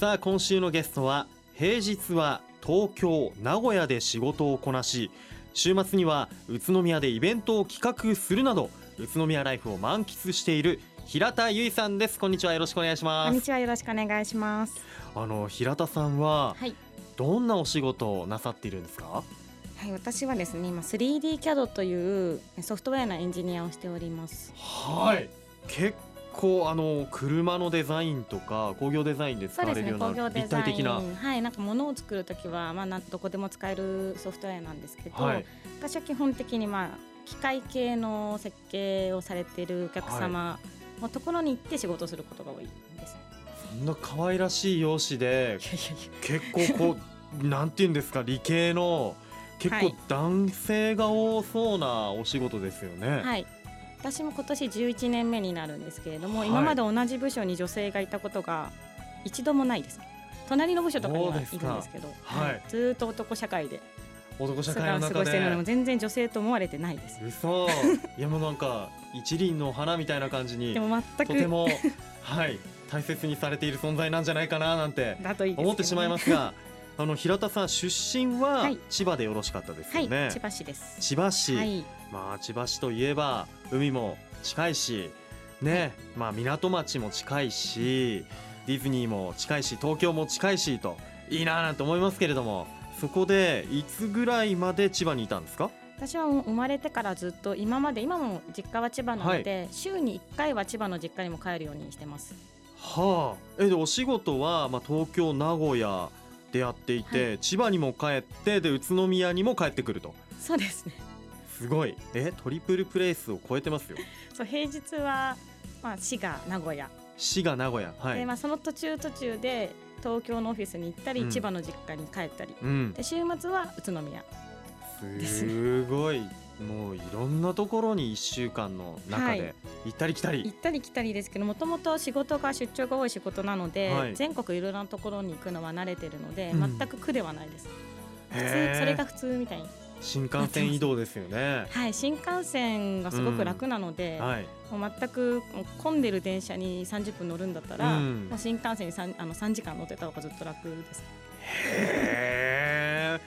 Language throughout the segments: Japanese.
さあ今週のゲストは平日は東京名古屋で仕事をこなし週末には宇都宮でイベントを企画するなど宇都宮ライフを満喫している平田由衣さんです。こんにちは。よろしくお願いしこます。んにちは。よろしくお願いします。あの平田さんははい。どんなお仕事をなさっているんですか？はい私はですね今 3D CAD というソフトウェアのエンジニアをしております。はい。結構あの車のデザインとか工業デザインで使われるような立工業デザイン。体的な。はいなんか物を作るときはまあどこでも使えるソフトウェアなんですけど、はい。私は基本的にまあ機械系の設計をされているお客様のところに行って仕事をすることが多いです。そんな可愛らしい容姿で結構こうなんて言うんですか理系の結構はい。男性が多そうなお仕事ですよね。はい私も今年11年目になるんですけれども、はい。今まで同じ部署に女性がいたことが一度もないです隣の部署とかにはいるんですけどはい。ずーっと男社会で男社過会の中ごしているのでもで。全然女性と思われてないです。嘘。いやもうなんか一輪の花みたいな感じにでも全く。とてもはい大切にされている存在なんじゃないかななんて思ってしまいますがあの平田さん出身ははい。千葉でよろしかったですはいよね。千葉市です。千葉市、はいまあ千葉市といえば海も近いしねまあ港町も近いしディズニーも近いし東京も近いしといいなぁなんて思いますけれどもそこでいつぐらいまで千葉にいたんですか？私は生まれてからずっと今まで今も実家は千葉なので、週に1回は千葉の実家にも帰るようにしてます。はあ。えでお仕事は、まあ、東京名古屋でやっていて、千葉にも帰ってで宇都宮にも帰ってくると。そうですねすごい。えトリプルプレイスを超えてますよ。そう平日は、まあ、滋賀名古屋、滋賀名古屋。はい、でまあ、その途中途中で東京のオフィスに行ったり、うん。千葉の実家に帰ったり。うん。で週末は宇都宮。すごい。もういろんなところに1週間の中はい。で行ったり来たり、行ったり来たりですけどもともと仕事が出張が多い仕事なので、はい。全国いろいろなところに行くのは慣れてるので、うん。全く苦ではないです。普通それが普通みたいに新幹線移動ですよね。はい新幹線がすごく楽なので、はい、もう全く混んでる電車に30分乗るんだったら、うん。もう新幹線に 3, あの3時間乗ってた方がずっと楽です。へえ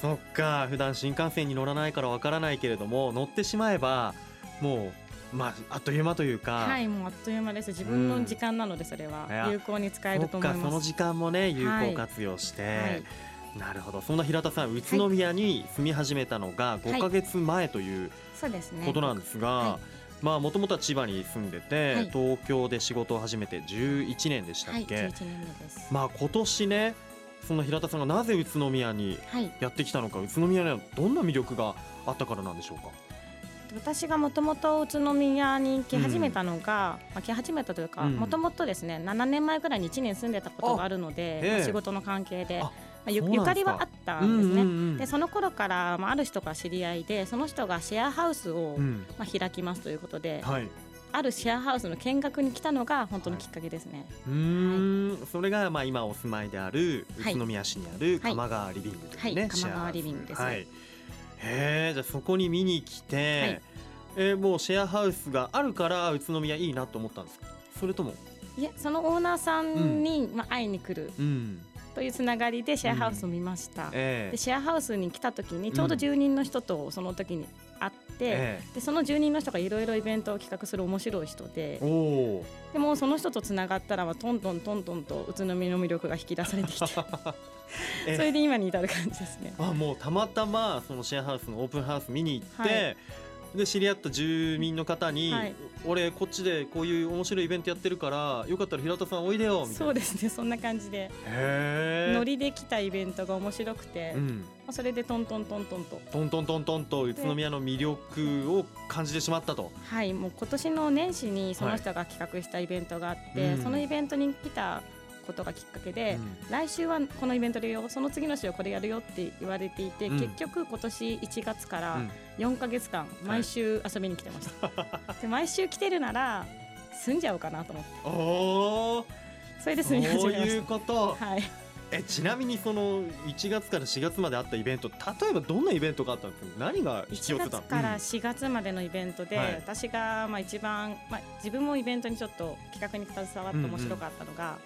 そっか普段新幹線に乗らないからわからないけれども乗ってしまえばもうまああっという間というか、はいもうあっという間です。自分の時間なのでそれは。うん。有効に使えそると思いっかそのます時間もね有効活用して、はいなるほど。そんな平田さん宇都宮に住み始めたのが5ヶ月前ということなんですが、はまあもともとは千葉に住んでて、はい。東京で仕事を始めて11年でしたはいっけ、11年目です。まあ今年ねその平田さんがなぜ宇都宮にはい。やってきたのか宇都宮にはどんな魅力があったからなんでしょうか？私がもともと宇都宮に来始めたのが、まあ、来始めたというかうん。もともとですね7年前ぐらいに1年住んでたことがあるので、仕事の関係であまあ、ゆゆかりはあったんですね。うんうんうん。でその頃から、まあ、ある人が知り合いでその人がシェアハウスを、うん。まあ、開きますということで、はい、あるシェアハウスの見学に来たのが本当のきっかけですね。うーん、それがまあ今お住まいであるはい宇都宮市にあるはい。鎌川リビングというね、はい。鎌川リビングです。はい、へえじゃあそこに見に来て、はい。えーもうシェアハウスがあるから宇都宮いいなと思ったんですか？それとも？いやそのオーナーさんに、まあ、会いに来るうんというつながりでシェアハウスを見ました。えでシェアハウスに来た時にちょうど住人の人とその時に会って、えでその住人の人がいろいろイベントを企画する面白い人ででもその人とつながったらまあトントントントンと宇都宮の魅力が引き出されてきて え。それで今に至る感じですね。あもうたまたまそのシェアハウスのオープンハウス見に行って、はいで知り合った住民の方に、はい。俺こっちでこういう面白いイベントやってるからよかったら平田さんおいでよみたいな。そうですねそんな感じで。ノリで来たイベントが面白くて、まうん。あそれでトントントントンと。トントントントンと宇都宮の魅力を感じてしまったと。はいもう今年の年始にその人が企画したイベントがあって、うん。そのイベントに来たことがきっかけで、うん。来週はこのイベントでよその次の週はこれやるよって言われていて、うん。結局今年1月からうん。4か月間毎週遊びに来てました、で毎週来てるなら住んじゃおうかなと思って。おおそれでそう住み始めましいうこと。たはい。えちなみにその1月から4月まであったイベント例えばどんなイベントがあったんですか？何が引き寄1せた月からうん。4月までのイベントで、はい。私がまあ一番、まあ、自分もイベントにちょっと企画に携わって面白かったのが、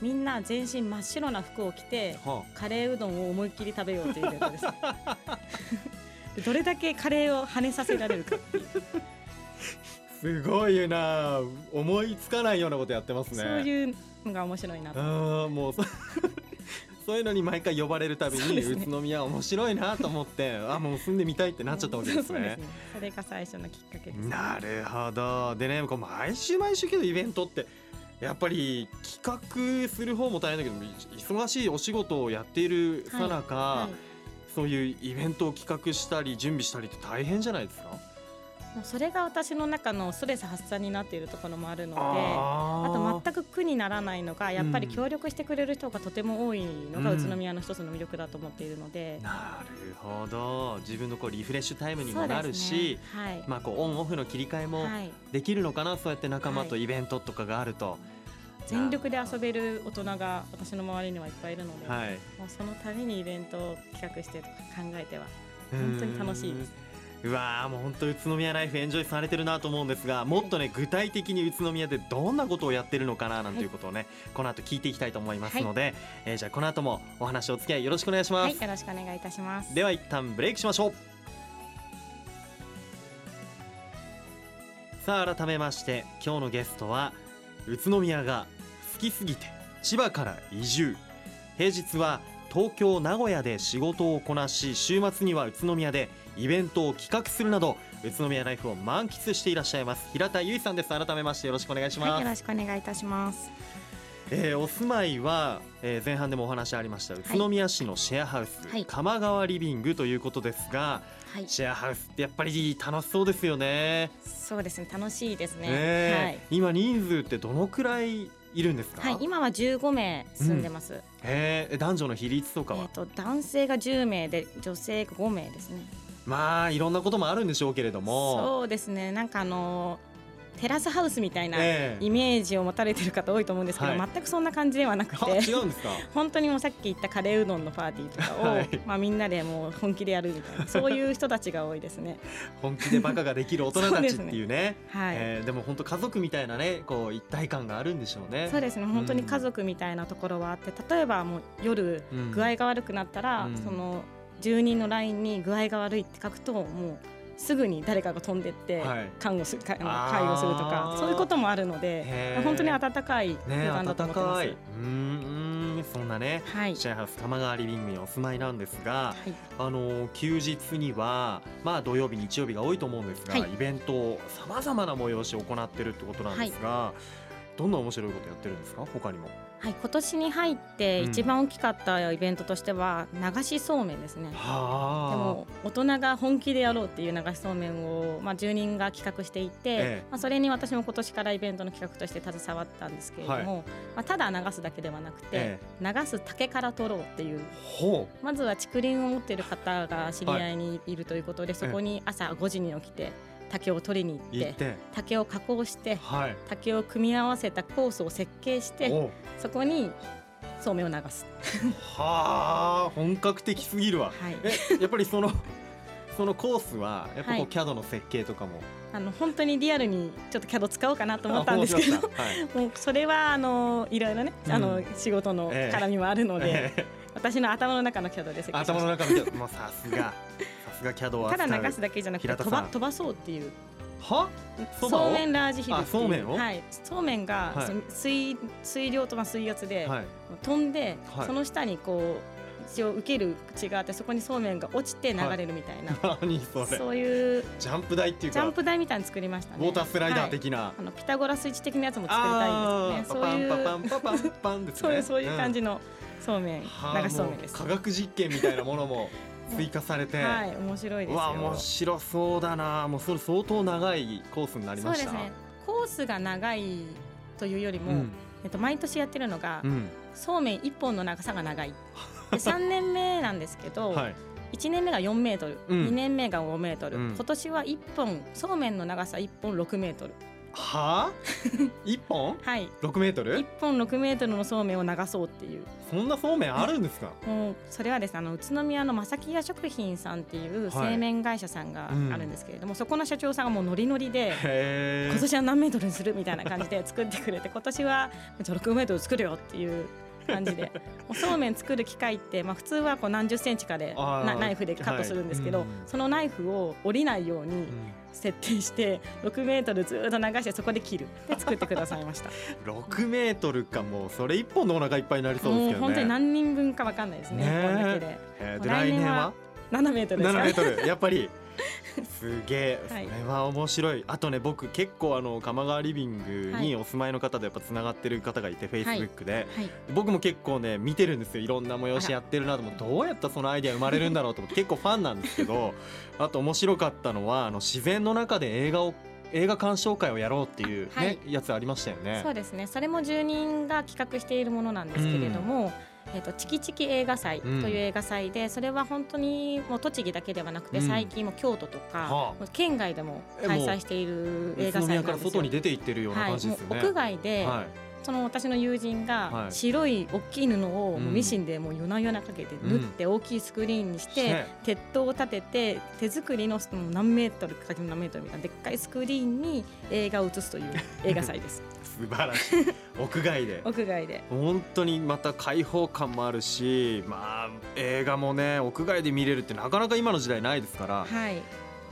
みんな全身真っ白な服を着てはカレーうどんを思いっきり食べようというイベントで どれだけカレーを跳ねさせられるかっていう。あ、すごいな。思いつかないようなことやってますね。そういうのが面白いなと。ああもうそ そういうのに毎回呼ばれるたびに、ね。宇都宮面白いなと思ってあもう住んでみたいってなっちゃったわけですね。ね。それが最初のきっかけです。なるほど。でねこう毎週毎週けどイベントってやっぱり企画する方も大変だけど忙しいお仕事をやっているさなか、はい。そういうイベントを企画したり準備したりって大変じゃないですか？それが私の中のストレス発散になっているところもあるのでああと全く苦にならないのがやっぱりうん。協力してくれる人がとても多いのがうん宇都宮の一つの魅力だと思っているので、なるほど。自分のこうリフレッシュタイムにもなるし、はい。まあこうオンオフの切り替えもはい、できるのかなそうやって仲間とはい。イベントとかがあると、全力で遊べる大人が私の周りにはいっぱいいるので、はい。もうそのためにイベントを企画してとか考えては本当に楽しいですうわーもう本当宇都宮ライフエンジョイされてるなと思うんですがもっとね具体的に宇都宮でどんなことをやってるのかななんていうことをね、この後聞いていきたいと思いますので、えーじゃあこの後もお話お付き合いよろしくお願いします、はいよろしくお願いいたします。では一旦ブレイクしましょう。さあ改めまして今日のゲストは宇都宮が好きすぎて千葉から移住。平日は東京名古屋で仕事をこなし週末には宇都宮でイベントを企画するなど宇都宮ライフを満喫していらっしゃいます。平田由衣さんです。改めましてよろしくお願いします、はいよろしくお願いいたします。えーお住まいは、えー前半でもお話ありました宇都宮市のシェアハウス、はい。鎌川リビングということですがはい。シェアハウスってやっぱり楽しそうですよね。そうですね。楽しいですね。ねえ。はい。今人数ってどのくらいいるんですか？はい、今は15名住んでます。へえ男女の比率とかは、えっ、と男性が10名で女性が5名ですね。まあいろんなこともあるんでしょうけれども。そうですね。なんかあのテラスハウスみたいなええイメージを持たれてる方多いと思うんですけど、はい全くそんな感じではなくはて。違うんですか？本当にもうさっき言ったカレーうどんのパーティーとかを、はいまあみんなでもう本気でやるみたいな そういう人たちが多いですね。本気でバカができる大人たちっていうね。はい。えーでも本当家族みたいなねこう一体感があるんでしょうね。そうですね本当に家族みたいなところはあって例えばもう夜うん具合が悪くなったら、うんその住人の LINE に具合が悪いって書くともうすぐに誰かが飛んでってはい。看護する、かあのあー。介護するとかそういうこともあるので本当に温かい空ね間だと思ってます。温かい。うーんそんなね。はい、シェアハウス玉川リビングにお住まいなんですが、はい。あの休日にはまあ土曜日日曜日が多いと思うんですが、はい。イベントさまざまな催しを行ってるってことなんですが、どんな面白いことやってるんですか？他にもはい、今年に入ってうん。一番大きかったイベントとしては流しそうめんですね。はあ。でも大人が本気でやろうっていう流しそうめんを、まあ、住人が企画していて、ええ。まあ、それに私も今年からイベントの企画として携わったんですけれども、まあ、ただ流すだけではなくて、え流す竹から取ろうっていうほまずは竹林を持っている方が知り合いにいるということで、そこに朝5時に起きて竹を取りにう行ってて。竹を加工してはい。竹を組み合わせたコースを設計しておそこにそうめんを流す。はあ本格的すぎるわ。はい。えやっぱりそのそのコースはやっぱこうはい。CAD の設計とかも、あの本当にリアルにちょっと CAD 使おうかなと思ったんですけどはい。もうそれはあのいろいろね、うん。あの仕事のええ。絡みもあるので、え私の頭の中の CAD で設計しま頭の中の CAD もうさすが。さすが CAD をただ流すだけじゃなくて飛ば飛ばそうっていう。は？そうめんラージヒルそうめんを？はい、そうめんが、はい。水水量とまあ水圧で、はい。飛んで、はい。その下にこう一応受ける口があってそこにそうめんが落ちて流れるみたいな、何それ？そういうジャンプ台っていうかジャンプ台みたいに作りましたね。ウォータースライダーはい。的な、あのピタゴラスイッチ的なやつも作りたいんですよねそういうパパンパパンパパンパンですね。そういうそういう感じの、のそうめん、はあ流しそうめんです。科学実験みたいなものも 追加されて、はい面白いですよ。面白そうだな。もうそれ相当長いコースになりました。そうですね。コースが長いというよりも、うん。えっと、毎年やってるのが、うん。そうめん1本の長さが長い。で3年目なんですけど、はい。1年目が4メートル、うん。2年目が5メートル、うん。今年は1本そうめんの長さ1本6メートルは？あ一本？はい。6メートル？1本6メートルのそうめんを流そうっていう。そんなそうめんあるんですか？もうそれはです。ねあの宇都宮の正木屋食品さんっていうはい。製麺会社さんがあるんですけれども、そこの社長さんがもうノリノリでへ今年は何メートルにするみたいな感じで作ってくれて今年はじゃあ6メートル作るよっていう感じで。そうめん作る機械って、まあ、普通はこう何十センチかでナイフでカットするんですけど、はい。うんそのナイフを折りないように設定して6メートルずっと流してそこで切る。で作ってくださいました。6メートルかもうそれ一本のお腹いっぱいになりそうですけどね。もう本当に何人分かわかんないですね。ねえ。こんだけで。来年は来年は？7メートルです7かメートル。やっぱりす。げえそはい。れは面白い。あとね僕結構あの鎌川リビングはい。にお住まいの方でやっぱつながってる方がいてフェイスブックで。はい。僕も結構ね見てるんですよ。いろんな催しやってるなと思って。どうやったらそのアイデア生まれるんだろうと思って。結構ファンなんですけどあと面白かったのはあの自然の中で映画を映画鑑賞会をやろうっていうね、はい。やつありましたよね。そうですね。それも住人が企画しているものなんですけれども、えっとチキチキ映画祭という映画祭で、それは本当にもう栃木だけではなくて、うん。最近も京都とか、はあ。県外でも開催している映画祭。から外に出て行ってるようなはい、感じですよね、もう屋外で、はい。その私の友人はい。が白い大きい布をミシンでもう夜な夜なかけて縫って大きいスクリーンにして、ね。鉄塔を立てて手作りの何メートルかける何メートルみたいなでっかいスクリーンに映画を映すという映画祭です 素晴らしい。屋外で。屋外で。本当にまた開放感もあるしまあ映画もね屋外で見れるってなかなか今の時代ないですから。はい。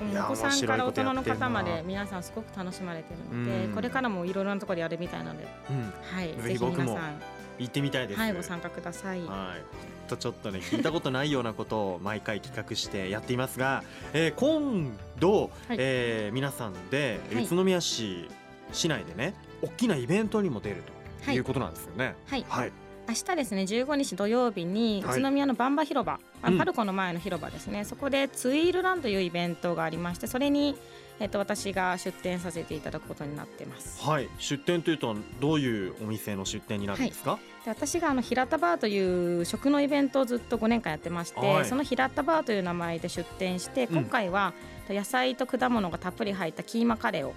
お子さんから大人の方まで皆さんすごく楽しまれてるのでうん。これからもいろいろなところでやるみたいなので、うん。はい、ぜぜひひ僕も皆さん、行ってみたいです。はい、ご参加ください。はい、とちょっとね聞いたことないようなことを毎回企画してやっていますが、えー今度、はい。えー皆さんではい。宇都宮市市内でね大きなイベントにも出るとはい。いうことなんですよね。はい、はい、明日ですね15日土曜日にはい。宇都宮のバンバ広場、あうん。パルコの前の広場ですね。そこでツイールランというイベントがありましてそれに、えっと、私が出店させていただくことになってます。はい、出店というとどういうお店の出店になるんですか？で私があの平田バーという食のイベントをずっと5年間やってまして、はい。その平田バーという名前で出店してうん。今回は野菜と果物がたっぷり入ったキーマカレーを。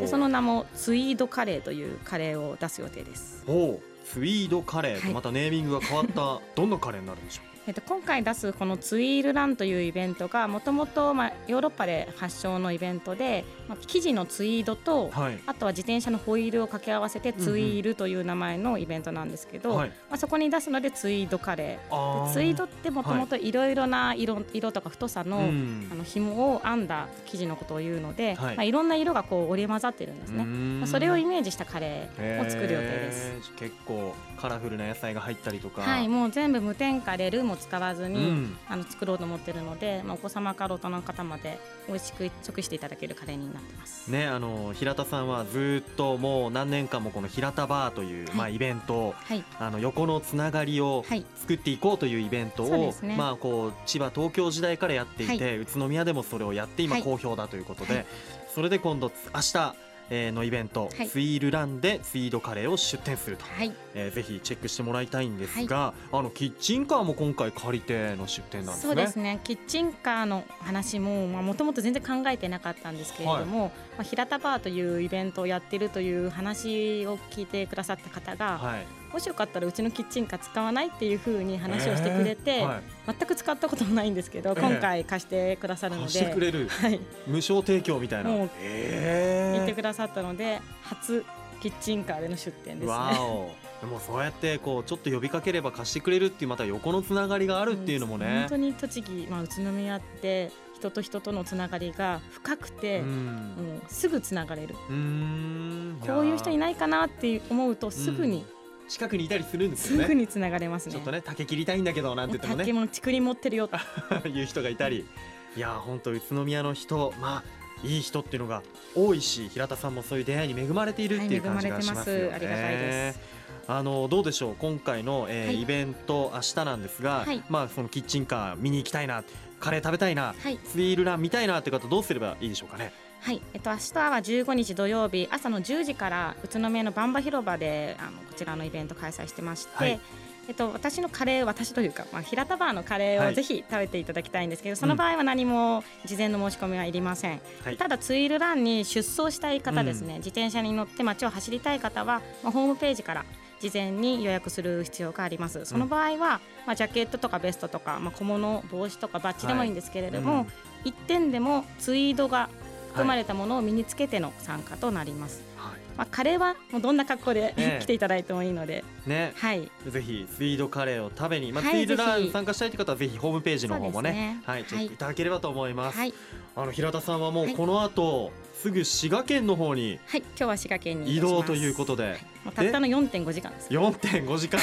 でその名もツイードカレーというカレーを出す予定です。おお、スイードカレーとはい。またネーミングが変わった。どんなカレーになるんでしょえっと、今回出すこのツイールランというイベントがもともとまあヨーロッパで発祥のイベントで、まあ、生地のツイードとう。はい。あとは自転車のホイールを掛け合わせてツイールという名前のイベントなんですけど、はい。まあ、そこに出すのでツイードカレあーツイードってもともといろいろな色,、色とか太さの,、うんあの紐を編んだ生地のことを言うので、はいいまあ、いろんな色がこう織り交ざってるんですね。まあそれをイメージしたカレーを作る予定です。結構カラフルな野菜が入ったりとか。はい、もう全部無添加でルーも使わずに、うん。あの作ろうと思ってるので、まあ、お子様から大人の方まで美味しく食していただけるカレーになってます。ね、あの平田さんはずっともう何年間もこの平田バーという、はい。まあ、イベントをはい、あの横のつながりをはい、作っていこうというイベントを、そうですね。まあ、こう千葉東京時代からやっていて、は宇都宮でもそれをやって今はい。好評だということで、はい。それで今度明日えーのイベント、はい。ツイールランでツイードカレーを出店すると、はい、えーぜひチェックしてもらいたいんですが、あのキッチンカーも今回借りての出店なんですね。そうですね。キッチンカーの話もまあもともと全然考えてなかったんですけれども、まあ平田バーというイベントをやってるという話を聞いてくださった方が、はい、もしよかったらうちのキッチンカー使わないっていうふうに話をしてくれて、えーはい。全く使ったこともないんですけど、ええ今回貸してくださるの貸で、してくれるはい、無償提供みたいな。もうえー。言ってくださったので初キッチンカーでの出店ですね。でもそうやってこうちょっと呼びかければ貸してくれるっていうまた横のつながりがあるっていうのもね。本当。に栃木、まあ、宇都宮って人と人とのつながりが深くて、うん。もうすぐつながれる。こういう人いなないかなって思うとすぐに、近くにいたりするんですすよね。ぐにつながれますね。ちょっとね竹切りたいんだけどなんて言ってもね竹も竹林持ってるよ。いう人がいたりいや本当宇都宮の人まあいい人っていうのが多いし平田さんもそういう出会いに恵まれているっていう感じがしますよね。はいありがたいですあのどうでしょう今回の、えーはいイベント明日なんですが、はいまあそのキッチンカー見に行きたいなカレー食べたいな、はいツイールラン見たいなって方どうすればいいでしょうかね？はい、えっと明日は15日土曜日朝の10時から宇都宮のバンバ広場であのこちらのイベント開催してまして、はい。えっと、私のカレー私というか、まあ、平田バーのカレーはい。をぜひ食べていただきたいんですけど、その場合は何も事前の申し込みはいりません、はい。ただツイルランに出走したい方ですね、自転車に乗って街を走りたい方は、まあ、ホームページから事前に予約する必要があります。その場合は、まあ、ジャケットとかベストとか、まあ、小物帽子とかバッジでもいいんですけれども、はい。うん一点でもツイードが含まれたものを身につけての参加となります、はい。まあ、カレーはもうどんな格好で、え え来ていただいてもいいので、ね。はい、ぜひスイードカレーを食べに、まあ、はいスイードラン参加したいという方はぜひホームページの方もねはい、チェッはい。クいただければと思います、はい、あの平田さんはもうはい。この後、すぐ滋賀県の方にはい、今日は滋賀県に移動ということで、もうたったの4.5時間です。4.5時間。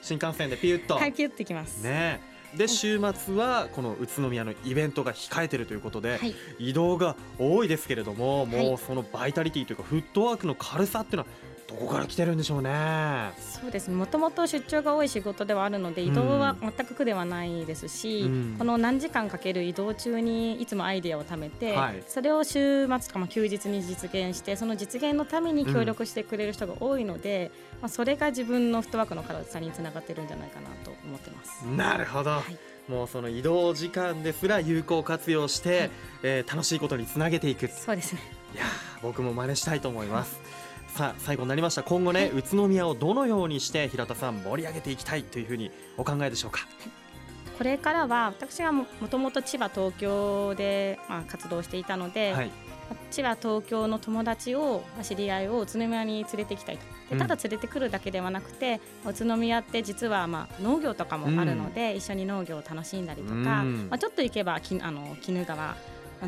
新幹線でピュッと、はい、ピュってきます。ねで週末はこの宇都宮のイベントが控えてるということで、はい、移動が多いですけれどももはい。うそのバイタリティというかフットワークの軽さっていうのはどこから来てるんでしょうね。そうですね。もともと出張が多い仕事ではあるので、移動は全く苦ではないですし、うんこの何時間かける移動中にいつもアイデアを貯めて、はいそれを週末とかまあ休日に実現して、その実現のために協力してくれる人が多いので、まあそれが自分のフットワークの軽さにつながってるんじゃないかなと思ってます。なるほど、はいもうその移動時間ですら有効活用して、はいえー楽しいことにつなげていくいそうですね。やー僕も真似したいと思います。さあ最後になりました。今後ね、宇都宮をどのようにして平田さん盛り上げていきたいというふうにお考えでしょうか？これからは私はももともと千葉東京でまあ活動していたので、はい、千葉東京の友達をまあ知り合いを宇都宮に連れてきたいと。うん。でただ連れてくるだけではなくて、宇都宮って実はまあ農業とかもあるので、一緒に農業を楽しんだりとか、うん。まあ、ちょっと行けばきあの鬼怒川まあ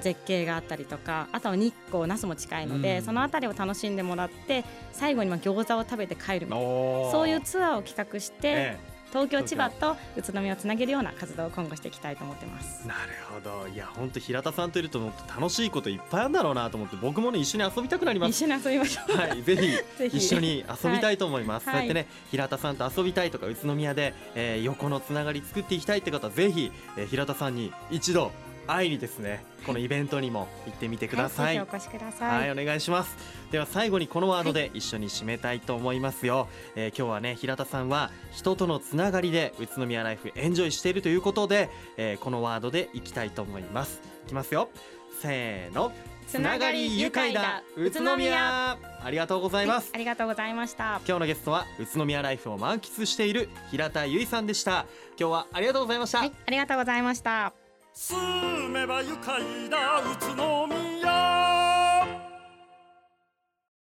絶景があったりとかあとは日光那須も近いので、うん。その辺りを楽しんでもらって最後にまあ餃子を食べて帰るみたいなおー。そういうツアーを企画して、え東京千葉と宇都宮をつなげるような活動を今後していきたいと思ってます。え。なるほど。いや本当平田さんといると楽しいこといっぱいあるんだろうなと思って僕もね一緒に遊びたくなります。一緒に遊びましょう。はい、ぜひぜひ。一緒に遊びたいと思います。はい。そうやってね、平田さんと遊びたいとか、宇都宮で、えー横のつながり作っていきたいって方は、ぜひ、えー平田さんに一度会いにですね、このイベントにも行ってみてください。はぜひお越しくださ。はいい、お願いします。では最後にこのワードで一緒に締めたいと思いますよ。えー今日はね、平田さんは人とのつながりで宇都宮ライフエンジョイしているということで、えーこのワードでいきたいと思います。いきますよ。せーの。つながり愉快だ宇都宮。ありがとうございます。ありがとうございました。今日のゲストは宇都宮ライフを満喫している平田由衣さんでした今日はありがとうございました、はい、ありがとうございました。住めば愉快だ宇都宮。